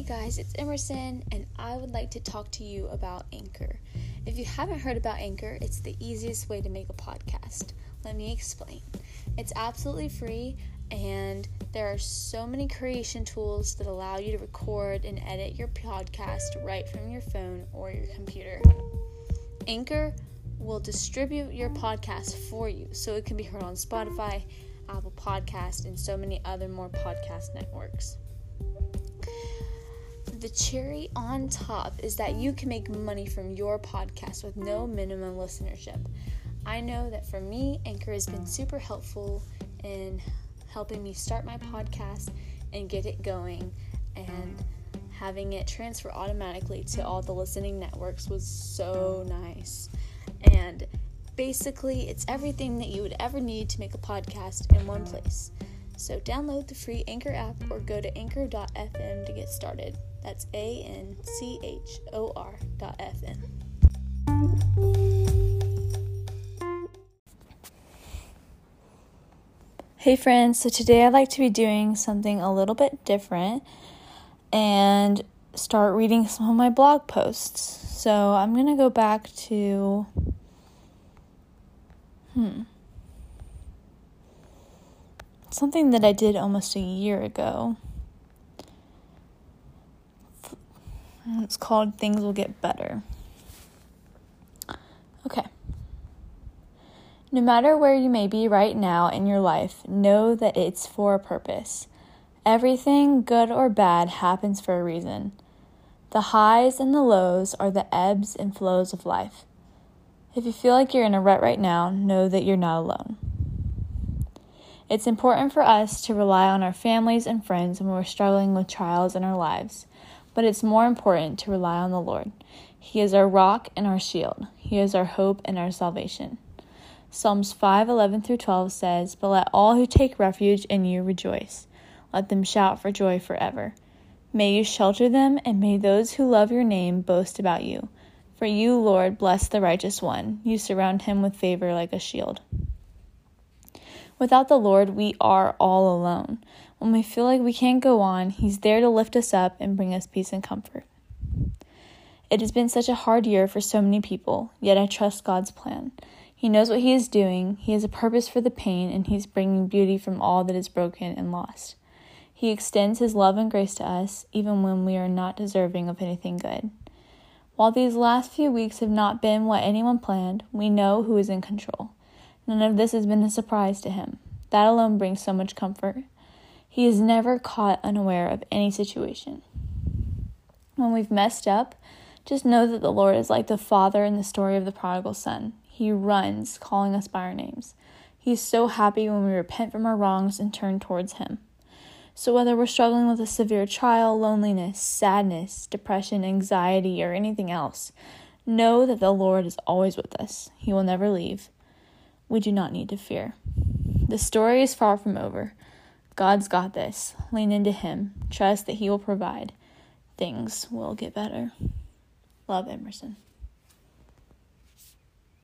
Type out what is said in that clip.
Hey guys, it's Emerson, and I would like to talk to you about Anchor. If you haven't heard about Anchor, it's the easiest way to make a podcast. Let me explain. It's absolutely free, and there are so many creation tools that allow you to record and edit your podcast right from your phone or your computer. Anchor will distribute your podcast for you so it can be heard on Spotify, Apple Podcast, and so many other more podcast networks the cherry on top is that you can make money from your podcast with no minimum listenership. I know that for me, Anchor has been super helpful in helping me start my podcast and get it going and having it transfer automatically to all the listening networks was so nice. And basically, it's everything that you would ever need to make a podcast in one place. So download the free Anchor app or go to anchor.fm to get started. That's A N C H O R dot F M. Hey friends, so today I'd like to be doing something a little bit different and start reading some of my blog posts. So I'm going to go back to. Hmm. Something that I did almost a year ago. It's called Things Will Get Better. Okay. No matter where you may be right now in your life, know that it's for a purpose. Everything, good or bad, happens for a reason. The highs and the lows are the ebbs and flows of life. If you feel like you're in a rut right now, know that you're not alone. It's important for us to rely on our families and friends when we're struggling with trials in our lives but it's more important to rely on the Lord. He is our rock and our shield. He is our hope and our salvation. Psalms 5:11 through 12 says, "But let all who take refuge in you rejoice. Let them shout for joy forever. May you shelter them, and may those who love your name boast about you. For you, Lord, bless the righteous one. You surround him with favor like a shield." Without the Lord, we are all alone. When we feel like we can't go on, He's there to lift us up and bring us peace and comfort. It has been such a hard year for so many people, yet I trust God's plan. He knows what He is doing, He has a purpose for the pain, and He's bringing beauty from all that is broken and lost. He extends His love and grace to us, even when we are not deserving of anything good. While these last few weeks have not been what anyone planned, we know who is in control. None of this has been a surprise to Him. That alone brings so much comfort. He is never caught unaware of any situation. When we've messed up, just know that the Lord is like the father in the story of the prodigal son. He runs, calling us by our names. He's so happy when we repent from our wrongs and turn towards Him. So, whether we're struggling with a severe trial, loneliness, sadness, depression, anxiety, or anything else, know that the Lord is always with us. He will never leave. We do not need to fear. The story is far from over. God's got this. Lean into Him. Trust that He will provide. Things will get better. Love Emerson.